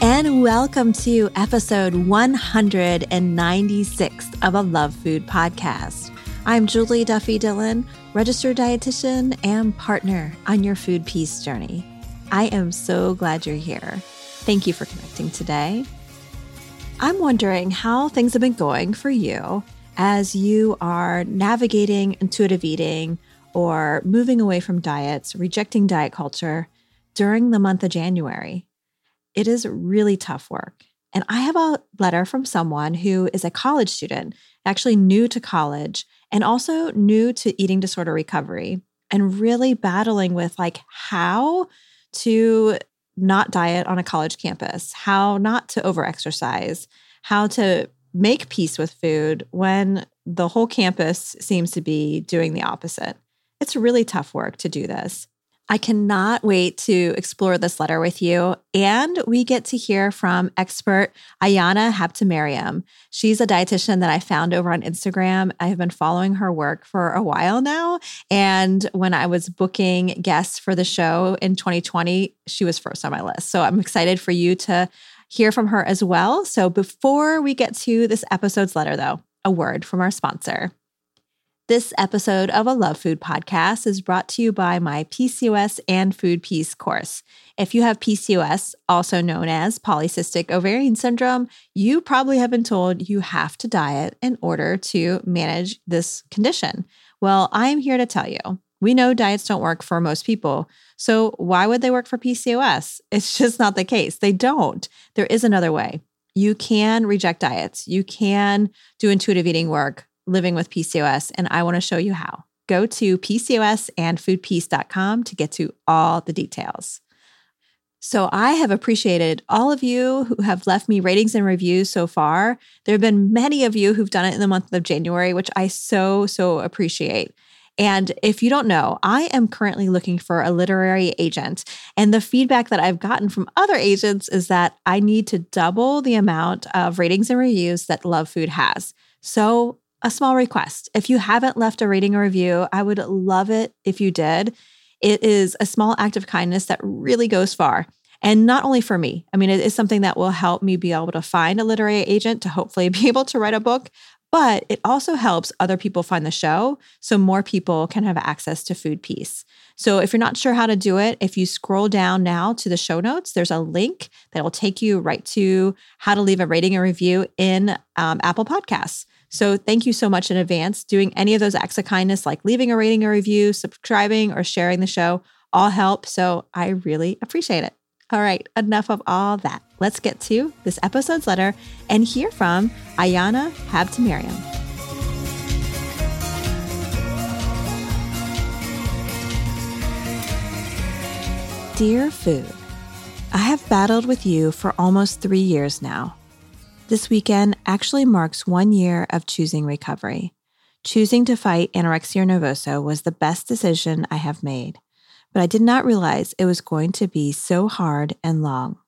And welcome to episode 196 of a Love Food podcast. I'm Julie Duffy Dillon, registered dietitian and partner on your food peace journey. I am so glad you're here. Thank you for connecting today. I'm wondering how things have been going for you as you are navigating intuitive eating or moving away from diets, rejecting diet culture during the month of January it is really tough work. And I have a letter from someone who is a college student, actually new to college, and also new to eating disorder recovery, and really battling with like how to not diet on a college campus, how not to overexercise, how to make peace with food when the whole campus seems to be doing the opposite. It's really tough work to do this. I cannot wait to explore this letter with you. And we get to hear from expert Ayana Habtemariam. She's a dietitian that I found over on Instagram. I have been following her work for a while now. And when I was booking guests for the show in 2020, she was first on my list. So I'm excited for you to hear from her as well. So before we get to this episode's letter, though, a word from our sponsor. This episode of a Love Food podcast is brought to you by my PCOS and Food Peace course. If you have PCOS, also known as polycystic ovarian syndrome, you probably have been told you have to diet in order to manage this condition. Well, I am here to tell you we know diets don't work for most people. So, why would they work for PCOS? It's just not the case. They don't. There is another way. You can reject diets, you can do intuitive eating work living with PCOS, and I want to show you how. Go to PCOSandFoodPeace.com to get to all the details. So, I have appreciated all of you who have left me ratings and reviews so far. There have been many of you who've done it in the month of January, which I so, so appreciate. And if you don't know, I am currently looking for a literary agent. And the feedback that I've gotten from other agents is that I need to double the amount of ratings and reviews that Love Food has. So a small request. If you haven't left a rating or review, I would love it if you did. It is a small act of kindness that really goes far. And not only for me, I mean, it is something that will help me be able to find a literary agent to hopefully be able to write a book, but it also helps other people find the show so more people can have access to Food Peace. So if you're not sure how to do it, if you scroll down now to the show notes, there's a link that will take you right to how to leave a rating and review in um, Apple Podcasts. So thank you so much in advance. Doing any of those acts of kindness, like leaving a rating or review, subscribing, or sharing the show, all help. So I really appreciate it. All right, enough of all that. Let's get to this episode's letter and hear from Ayana Habtemariam. Dear Food, I have battled with you for almost three years now. This weekend actually marks one year of choosing recovery. Choosing to fight anorexia nervosa was the best decision I have made, but I did not realize it was going to be so hard and long.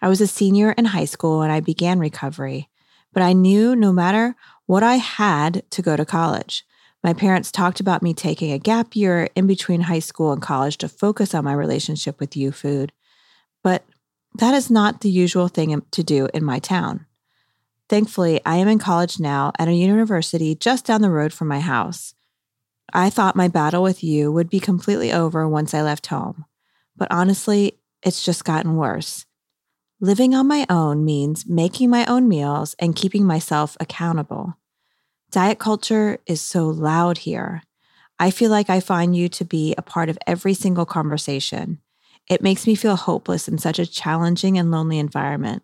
I was a senior in high school when I began recovery, but I knew no matter what I had to go to college. My parents talked about me taking a gap year in between high school and college to focus on my relationship with you, food, but that is not the usual thing to do in my town. Thankfully, I am in college now at a university just down the road from my house. I thought my battle with you would be completely over once I left home, but honestly, it's just gotten worse. Living on my own means making my own meals and keeping myself accountable. Diet culture is so loud here. I feel like I find you to be a part of every single conversation. It makes me feel hopeless in such a challenging and lonely environment.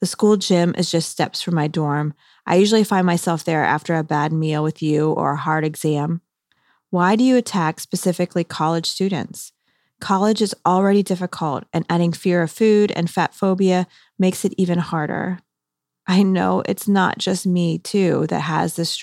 The school gym is just steps from my dorm. I usually find myself there after a bad meal with you or a hard exam. Why do you attack specifically college students? College is already difficult, and adding fear of food and fat phobia makes it even harder. I know it's not just me, too, that has this.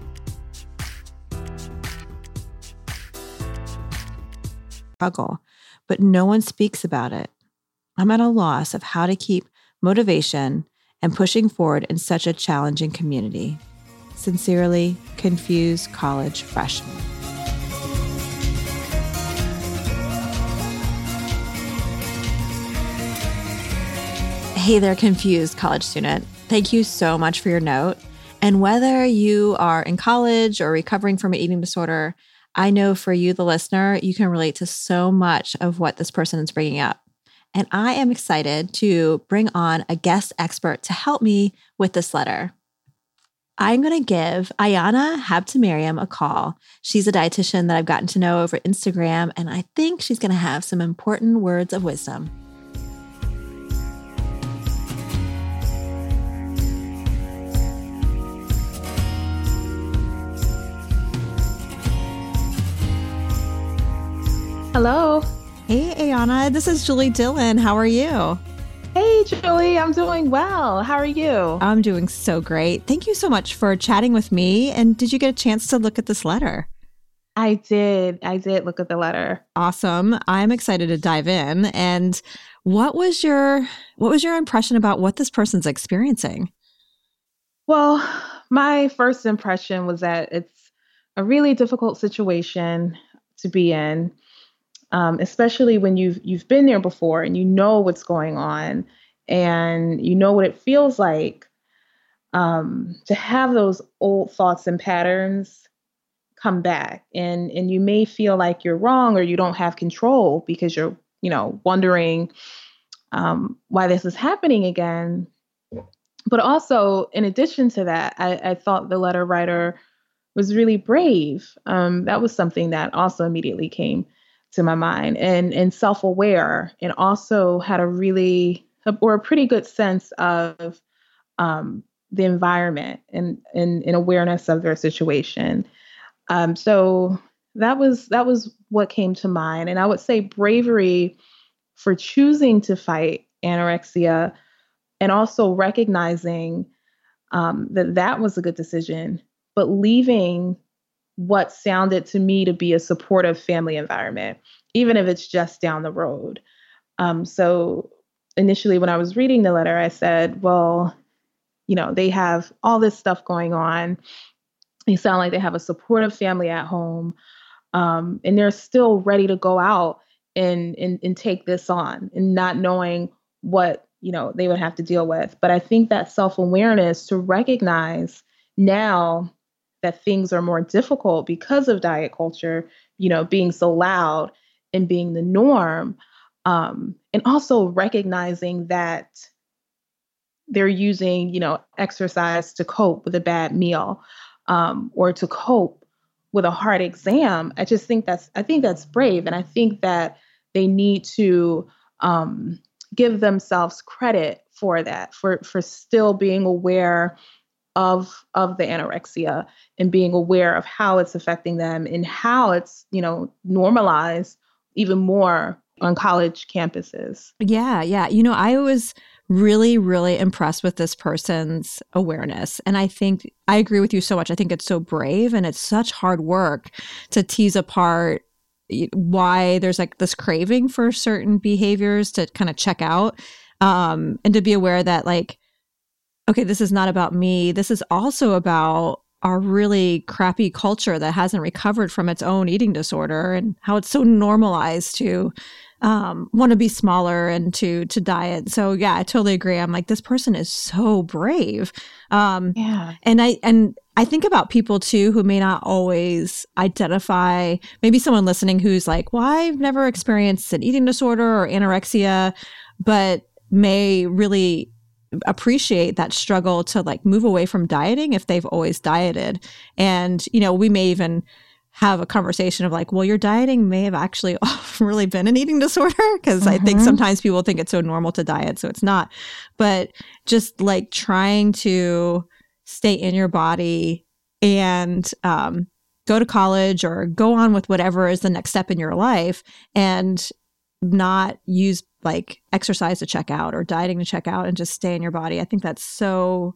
Struggle, but no one speaks about it. I'm at a loss of how to keep motivation and pushing forward in such a challenging community. Sincerely, confused college freshman. Hey there, confused college student. Thank you so much for your note. And whether you are in college or recovering from an eating disorder, I know for you, the listener, you can relate to so much of what this person is bringing up. And I am excited to bring on a guest expert to help me with this letter. I'm going to give Ayana Habtemariam a call. She's a dietitian that I've gotten to know over Instagram, and I think she's going to have some important words of wisdom. Hello. Hey, Ayana. This is Julie Dillon. How are you? Hey, Julie. I'm doing well. How are you? I'm doing so great. Thank you so much for chatting with me. And did you get a chance to look at this letter? I did. I did look at the letter. Awesome. I'm excited to dive in. And what was your what was your impression about what this person's experiencing? Well, my first impression was that it's a really difficult situation to be in um, especially when you've you've been there before and you know what's going on and you know what it feels like um, to have those old thoughts and patterns come back. And and you may feel like you're wrong or you don't have control because you're you know wondering um, why this is happening again. But also in addition to that I, I thought the letter writer was really brave. Um, that was something that also immediately came to my mind and and self-aware and also had a really or a pretty good sense of um, the environment and, and, and awareness of their situation. Um, so that was that was what came to mind. And i would say bravery for choosing to fight anorexia and also recognizing um, that that was a good decision but leaving what sounded to me to be a supportive family environment, even if it's just down the road. Um, so initially, when I was reading the letter, I said, well, you know, they have all this stuff going on. They sound like they have a supportive family at home. Um, and they're still ready to go out and, and and take this on and not knowing what you know they would have to deal with. But I think that self-awareness to recognize now that things are more difficult because of diet culture, you know, being so loud and being the norm. Um, and also recognizing that they're using, you know, exercise to cope with a bad meal um, or to cope with a hard exam. I just think that's I think that's brave, and I think that they need to um, give themselves credit for that, for for still being aware of of the anorexia and being aware of how it's affecting them and how it's you know normalized even more on college campuses. Yeah yeah. You know i was really really impressed with this person's awareness and i think i agree with you so much. I think it's so brave and it's such hard work to tease apart why there's like this craving for certain behaviors to kind of check out um and to be aware that like okay, this is not about me. This is also about our really crappy culture that hasn't recovered from its own eating disorder and how it's so normalized to um, want to be smaller and to to diet. So yeah, I totally agree. I'm like, this person is so brave. Um, yeah, and I and I think about people too who may not always identify. Maybe someone listening who's like, well, I've never experienced an eating disorder or anorexia, but may really appreciate that struggle to like move away from dieting if they've always dieted. And, you know, we may even have a conversation of like, well, your dieting may have actually really been an eating disorder because mm-hmm. I think mm-hmm. sometimes people think it's so normal to diet, so it's not. But just like trying to stay in your body and um, go to college or go on with whatever is the next step in your life and not use like exercise to check out or dieting to check out and just stay in your body. I think that's so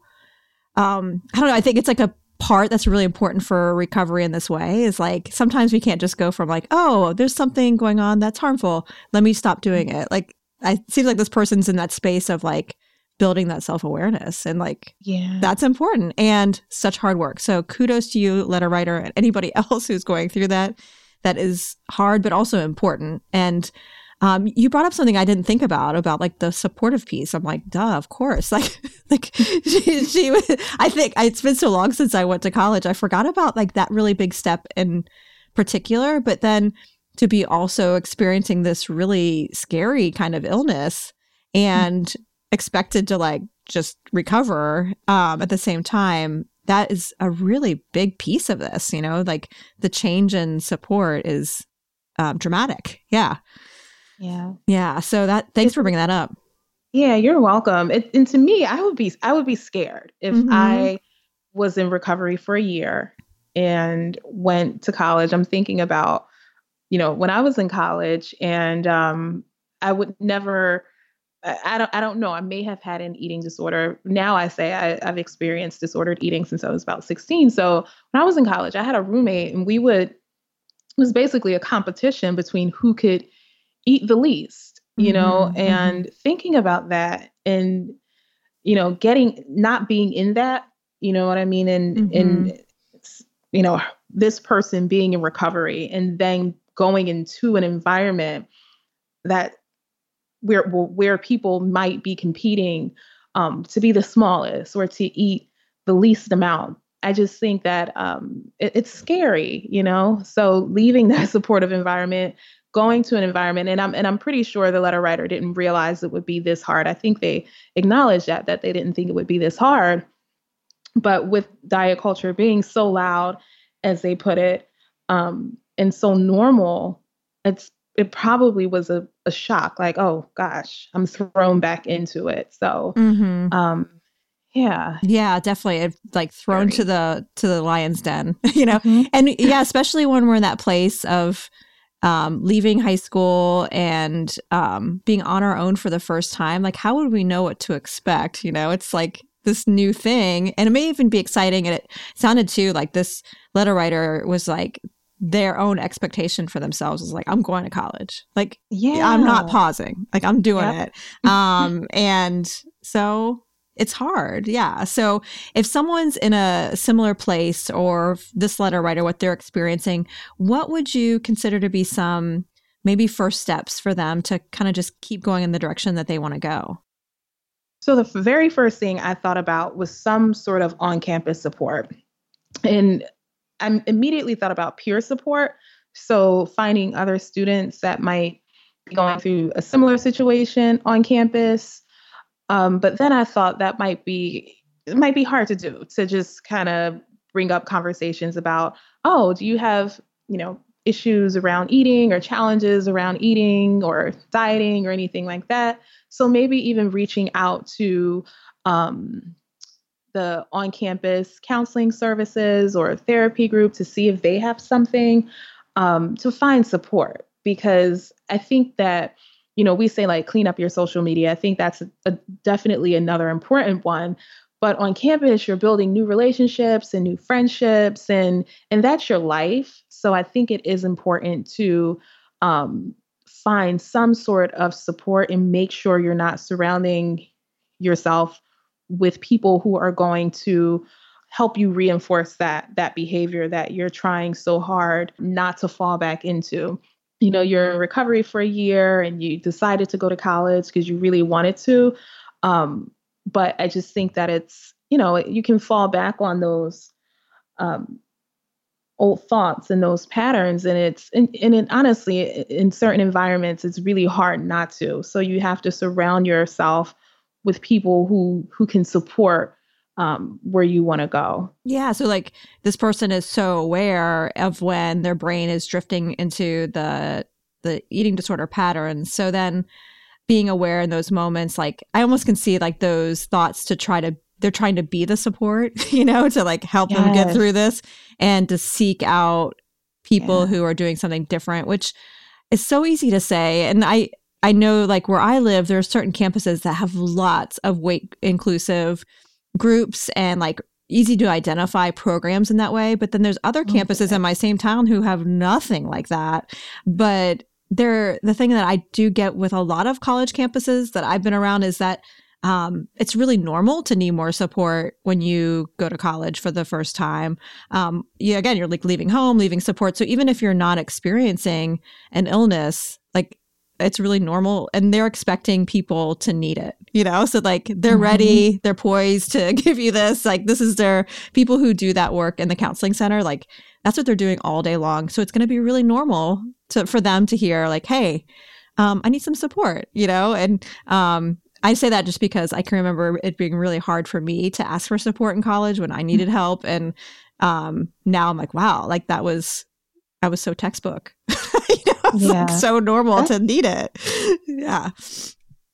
um I don't know, I think it's like a part that's really important for recovery in this way is like sometimes we can't just go from like, oh, there's something going on that's harmful. Let me stop doing it. Like I seems like this person's in that space of like building that self-awareness and like yeah that's important and such hard work so kudos to you letter writer and anybody else who's going through that that is hard but also important and um, you brought up something I didn't think about about like the supportive piece. I'm like, duh, of course. Like, like she, she I think it's been so long since I went to college. I forgot about like that really big step in particular. But then to be also experiencing this really scary kind of illness and expected to like just recover um, at the same time that is a really big piece of this, you know, like the change in support is um, dramatic. Yeah. Yeah. Yeah. So that, thanks for bringing that up. Yeah, you're welcome. It, and to me, I would be, I would be scared if mm-hmm. I was in recovery for a year and went to college. I'm thinking about, you know, when I was in college and um, I would never, I don't I don't know. I may have had an eating disorder. Now I say I, have experienced disordered eating since I was about 16. So when I was in college, I had a roommate and we would it was basically a competition between who could eat the least, you mm-hmm, know, mm-hmm. and thinking about that and you know, getting not being in that, you know what I mean? And mm-hmm. and you know, this person being in recovery and then going into an environment that where where people might be competing um, to be the smallest or to eat the least amount. I just think that um, it, it's scary, you know. So leaving that supportive environment, going to an environment, and I'm and I'm pretty sure the letter writer didn't realize it would be this hard. I think they acknowledged that that they didn't think it would be this hard. But with diet culture being so loud, as they put it, um, and so normal, it's it probably was a, a shock like oh gosh i'm thrown back into it so mm-hmm. um yeah yeah definitely it, like thrown Very. to the to the lion's den you know mm-hmm. and yeah especially when we're in that place of um, leaving high school and um, being on our own for the first time like how would we know what to expect? You know it's like this new thing. And it may even be exciting. And it sounded too like this letter writer was like their own expectation for themselves is like i'm going to college. Like yeah i'm not pausing. Like i'm doing yep. it. Um and so it's hard yeah so if someone's in a similar place or this letter writer what they're experiencing what would you consider to be some maybe first steps for them to kind of just keep going in the direction that they want to go so the very first thing i thought about was some sort of on-campus support and I immediately thought about peer support. So finding other students that might be going through a similar situation on campus. Um, but then I thought that might be it might be hard to do to just kind of bring up conversations about, oh, do you have, you know, issues around eating or challenges around eating or dieting or anything like that. So maybe even reaching out to um, the on campus counseling services or therapy group to see if they have something um, to find support. Because I think that, you know, we say like clean up your social media. I think that's a, a, definitely another important one. But on campus, you're building new relationships and new friendships, and and that's your life. So I think it is important to um, find some sort of support and make sure you're not surrounding yourself with people who are going to help you reinforce that that behavior that you're trying so hard not to fall back into you know you're in recovery for a year and you decided to go to college because you really wanted to um, but i just think that it's you know you can fall back on those um, old thoughts and those patterns and it's and, and it, honestly in certain environments it's really hard not to. So you have to surround yourself with people who who can support um, where you want to go. Yeah. So, like, this person is so aware of when their brain is drifting into the the eating disorder patterns. So then, being aware in those moments, like, I almost can see like those thoughts to try to they're trying to be the support, you know, to like help yes. them get through this and to seek out people yeah. who are doing something different, which is so easy to say. And I I know like where I live, there are certain campuses that have lots of weight inclusive groups and like easy to identify programs in that way. But then there's other campuses in my same town who have nothing like that. But there, the thing that I do get with a lot of college campuses that I've been around is that um, it's really normal to need more support when you go to college for the first time. Um, you, again, you're like leaving home, leaving support. So even if you're not experiencing an illness, like it's really normal and they're expecting people to need it you know so like they're mm-hmm. ready they're poised to give you this like this is their people who do that work in the counseling center like that's what they're doing all day long so it's going to be really normal to for them to hear like hey um, i need some support you know and um, I say that just because I can remember it being really hard for me to ask for support in college when I needed help. And um, now I'm like, wow, like that was, I was so textbook. you know, yeah. like so normal That's, to need it. yeah.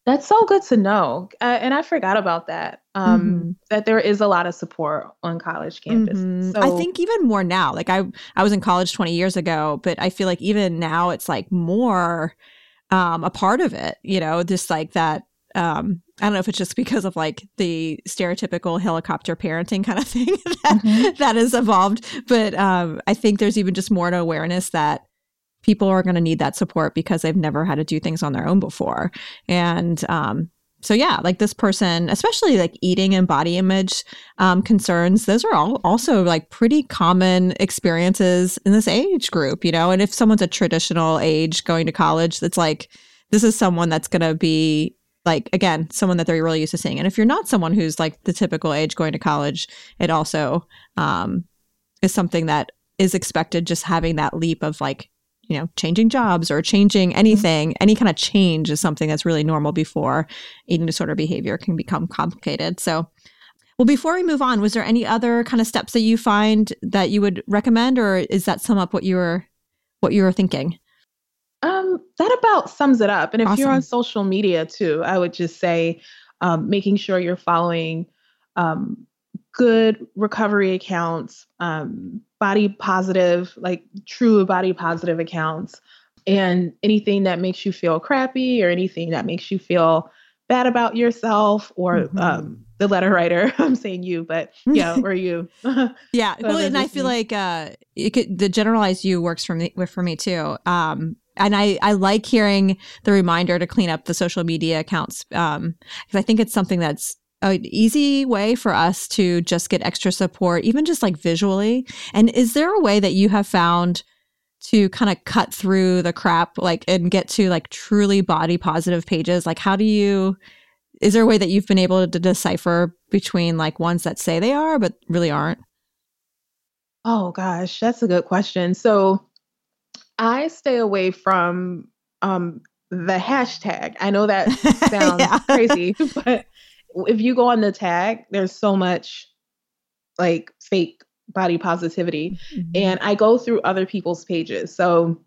That's so good to know. Uh, and I forgot about that. Um, mm-hmm. That there is a lot of support on college campus. Mm-hmm. So, I think even more now. Like I, I was in college 20 years ago, but I feel like even now it's like more um, a part of it. You know, just like that. Um, I don't know if it's just because of like the stereotypical helicopter parenting kind of thing that, mm-hmm. that has evolved, but um, I think there's even just more an awareness that people are going to need that support because they've never had to do things on their own before. And um, so, yeah, like this person, especially like eating and body image um, concerns, those are all also like pretty common experiences in this age group, you know? And if someone's a traditional age going to college, that's like, this is someone that's going to be like again someone that they're really used to seeing and if you're not someone who's like the typical age going to college it also um, is something that is expected just having that leap of like you know, changing jobs or changing mm-hmm. anything, any kind of change is something that's really normal before eating disorder behavior can become complicated. So, well, before we move on, was there any other kind of steps that you find that you would recommend, or is that sum up what you were what you were thinking? Um, that about sums it up. And if awesome. you're on social media too, I would just say um, making sure you're following um, good recovery accounts, um, body positive, like true body positive accounts, and anything that makes you feel crappy or anything that makes you feel bad about yourself or mm-hmm. um, the letter writer. I'm saying you, but yeah, or you. yeah. well, and I feel like uh, could, the generalized you works for me for me too. Um, and I, I like hearing the reminder to clean up the social media accounts because um, I think it's something that's an easy way for us to just get extra support, even just like visually? And is there a way that you have found to kind of cut through the crap, like, and get to like truly body positive pages? Like, how do you, is there a way that you've been able to decipher between like ones that say they are, but really aren't? Oh gosh, that's a good question. So I stay away from um, the hashtag. I know that sounds crazy, but if you go on the tag, there's so much like fake body positivity. Mm-hmm. And I go through other people's pages. So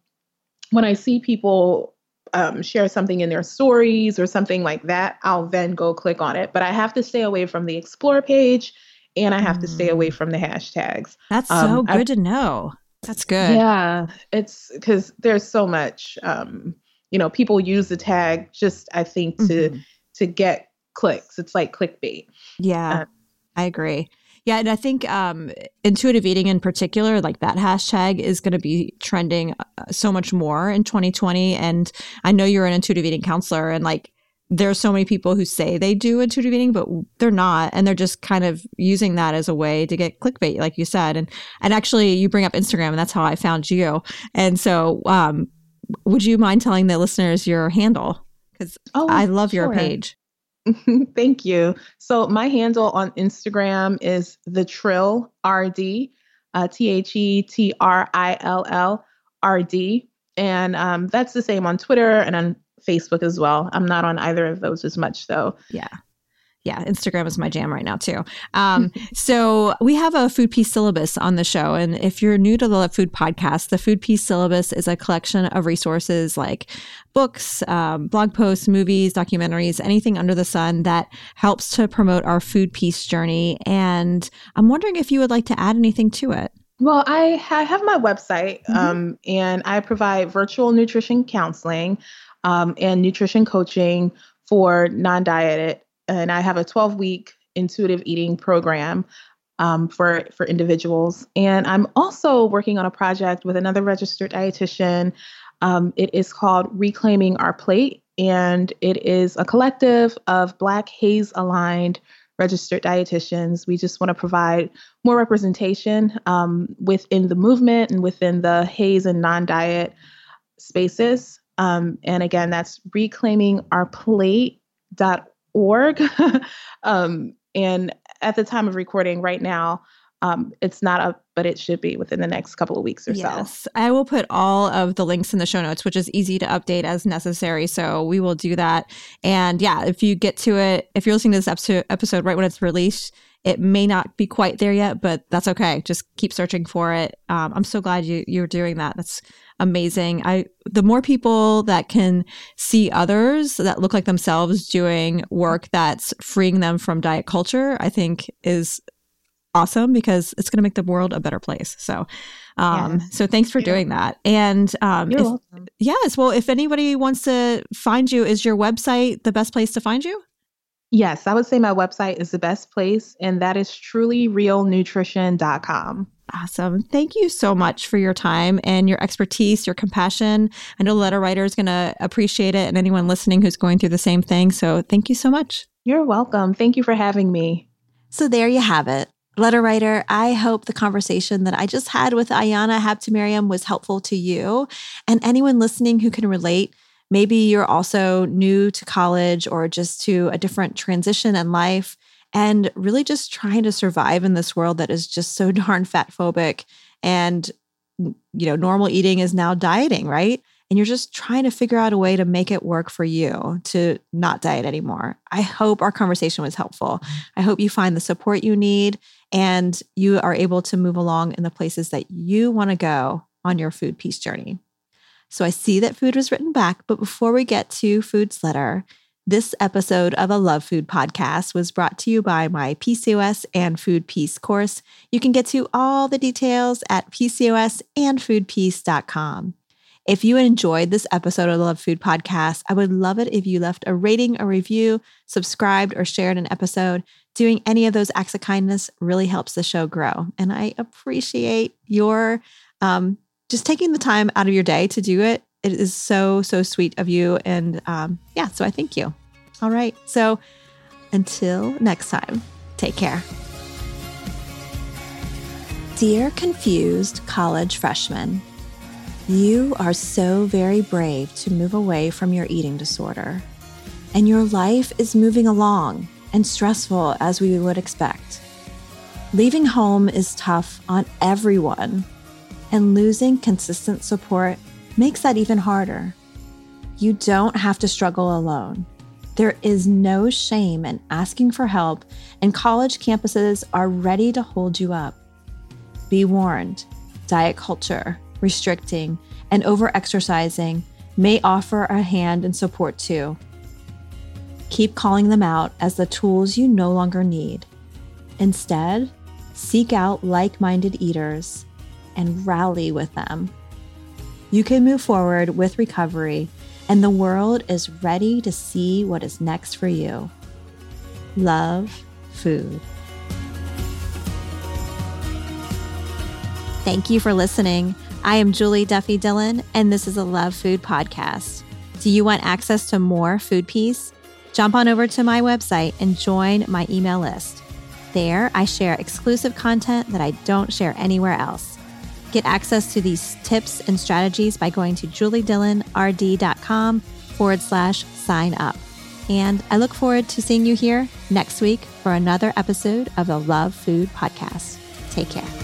when I see people um, share something in their stories or something like that, I'll then go click on it. But I have to stay away from the explore page and I have mm. to stay away mm. from the hashtags. That's um, so good I, to know. That's good. Yeah. It's because there's so much, um, you know, people use the tag just, I think, to, mm-hmm. to get clicks. It's like clickbait. Yeah, uh, I agree. Yeah, and I think um, intuitive eating in particular, like that hashtag, is going to be trending uh, so much more in 2020. And I know you're an intuitive eating counselor, and like there's so many people who say they do intuitive eating, but they're not, and they're just kind of using that as a way to get clickbait, like you said. And and actually, you bring up Instagram, and that's how I found you. And so, um, would you mind telling the listeners your handle? Because oh, I love sure. your page. Thank you. So my handle on Instagram is the Trill RD, uh, T H E T R I L L R D, and um, that's the same on Twitter and on Facebook as well. I'm not on either of those as much though. Yeah yeah, Instagram is my jam right now too. Um, so we have a food peace syllabus on the show, and if you're new to the Food Podcast, the Food Peace syllabus is a collection of resources like books, um, blog posts, movies, documentaries, anything under the sun that helps to promote our food peace journey. And I'm wondering if you would like to add anything to it. Well, I, I have my website, mm-hmm. um, and I provide virtual nutrition counseling um, and nutrition coaching for non-dieted and I have a 12 week intuitive eating program um, for for individuals. And I'm also working on a project with another registered dietitian. Um, it is called Reclaiming Our Plate, and it is a collective of Black HAES aligned registered dietitians. We just want to provide more representation um, within the movement and within the HAES and non diet spaces. Um, and again, that's reclaimingourplate.org org. um, and at the time of recording right now, um, it's not up, but it should be within the next couple of weeks or yes. so. Yes, I will put all of the links in the show notes, which is easy to update as necessary. So we will do that. And yeah, if you get to it, if you're listening to this episode, episode right when it's released, it may not be quite there yet, but that's okay. Just keep searching for it. Um, I'm so glad you you're doing that. That's amazing. I the more people that can see others that look like themselves doing work that's freeing them from diet culture, I think is awesome because it's going to make the world a better place. So, um, yes. so thanks for yeah. doing that. And um, if, yes, well, if anybody wants to find you, is your website the best place to find you? Yes, I would say my website is the best place, and that is trulyrealnutrition.com. Awesome. Thank you so much for your time and your expertise, your compassion. I know the letter writer is going to appreciate it and anyone listening who's going through the same thing. So thank you so much. You're welcome. Thank you for having me. So there you have it. Letter writer, I hope the conversation that I just had with Ayana Habtemariam was helpful to you and anyone listening who can relate Maybe you're also new to college or just to a different transition in life and really just trying to survive in this world that is just so darn fat phobic and you know normal eating is now dieting right? And you're just trying to figure out a way to make it work for you to not diet anymore. I hope our conversation was helpful. I hope you find the support you need and you are able to move along in the places that you want to go on your food peace journey so I see that food was written back, but before we get to Food's letter, this episode of a Love Food podcast was brought to you by my PCOS and Food Peace course. You can get to all the details at PCOSandFoodPeace.com. If you enjoyed this episode of the Love Food podcast, I would love it if you left a rating, a review, subscribed, or shared an episode. Doing any of those acts of kindness really helps the show grow. And I appreciate your um, just taking the time out of your day to do it, it is so, so sweet of you. And um, yeah, so I thank you. All right. So until next time, take care. Dear confused college freshman, you are so very brave to move away from your eating disorder. And your life is moving along and stressful as we would expect. Leaving home is tough on everyone and losing consistent support makes that even harder. You don't have to struggle alone. There is no shame in asking for help, and college campuses are ready to hold you up. Be warned diet culture, restricting, and overexercising may offer a hand and support too. Keep calling them out as the tools you no longer need. Instead, seek out like minded eaters and rally with them. You can move forward with recovery, and the world is ready to see what is next for you. Love food. Thank you for listening. I am Julie Duffy Dillon, and this is a Love Food podcast. Do you want access to more food peace? Jump on over to my website and join my email list. There, I share exclusive content that I don't share anywhere else. Get access to these tips and strategies by going to juliedillonrd.com forward slash sign up. And I look forward to seeing you here next week for another episode of the Love Food Podcast. Take care.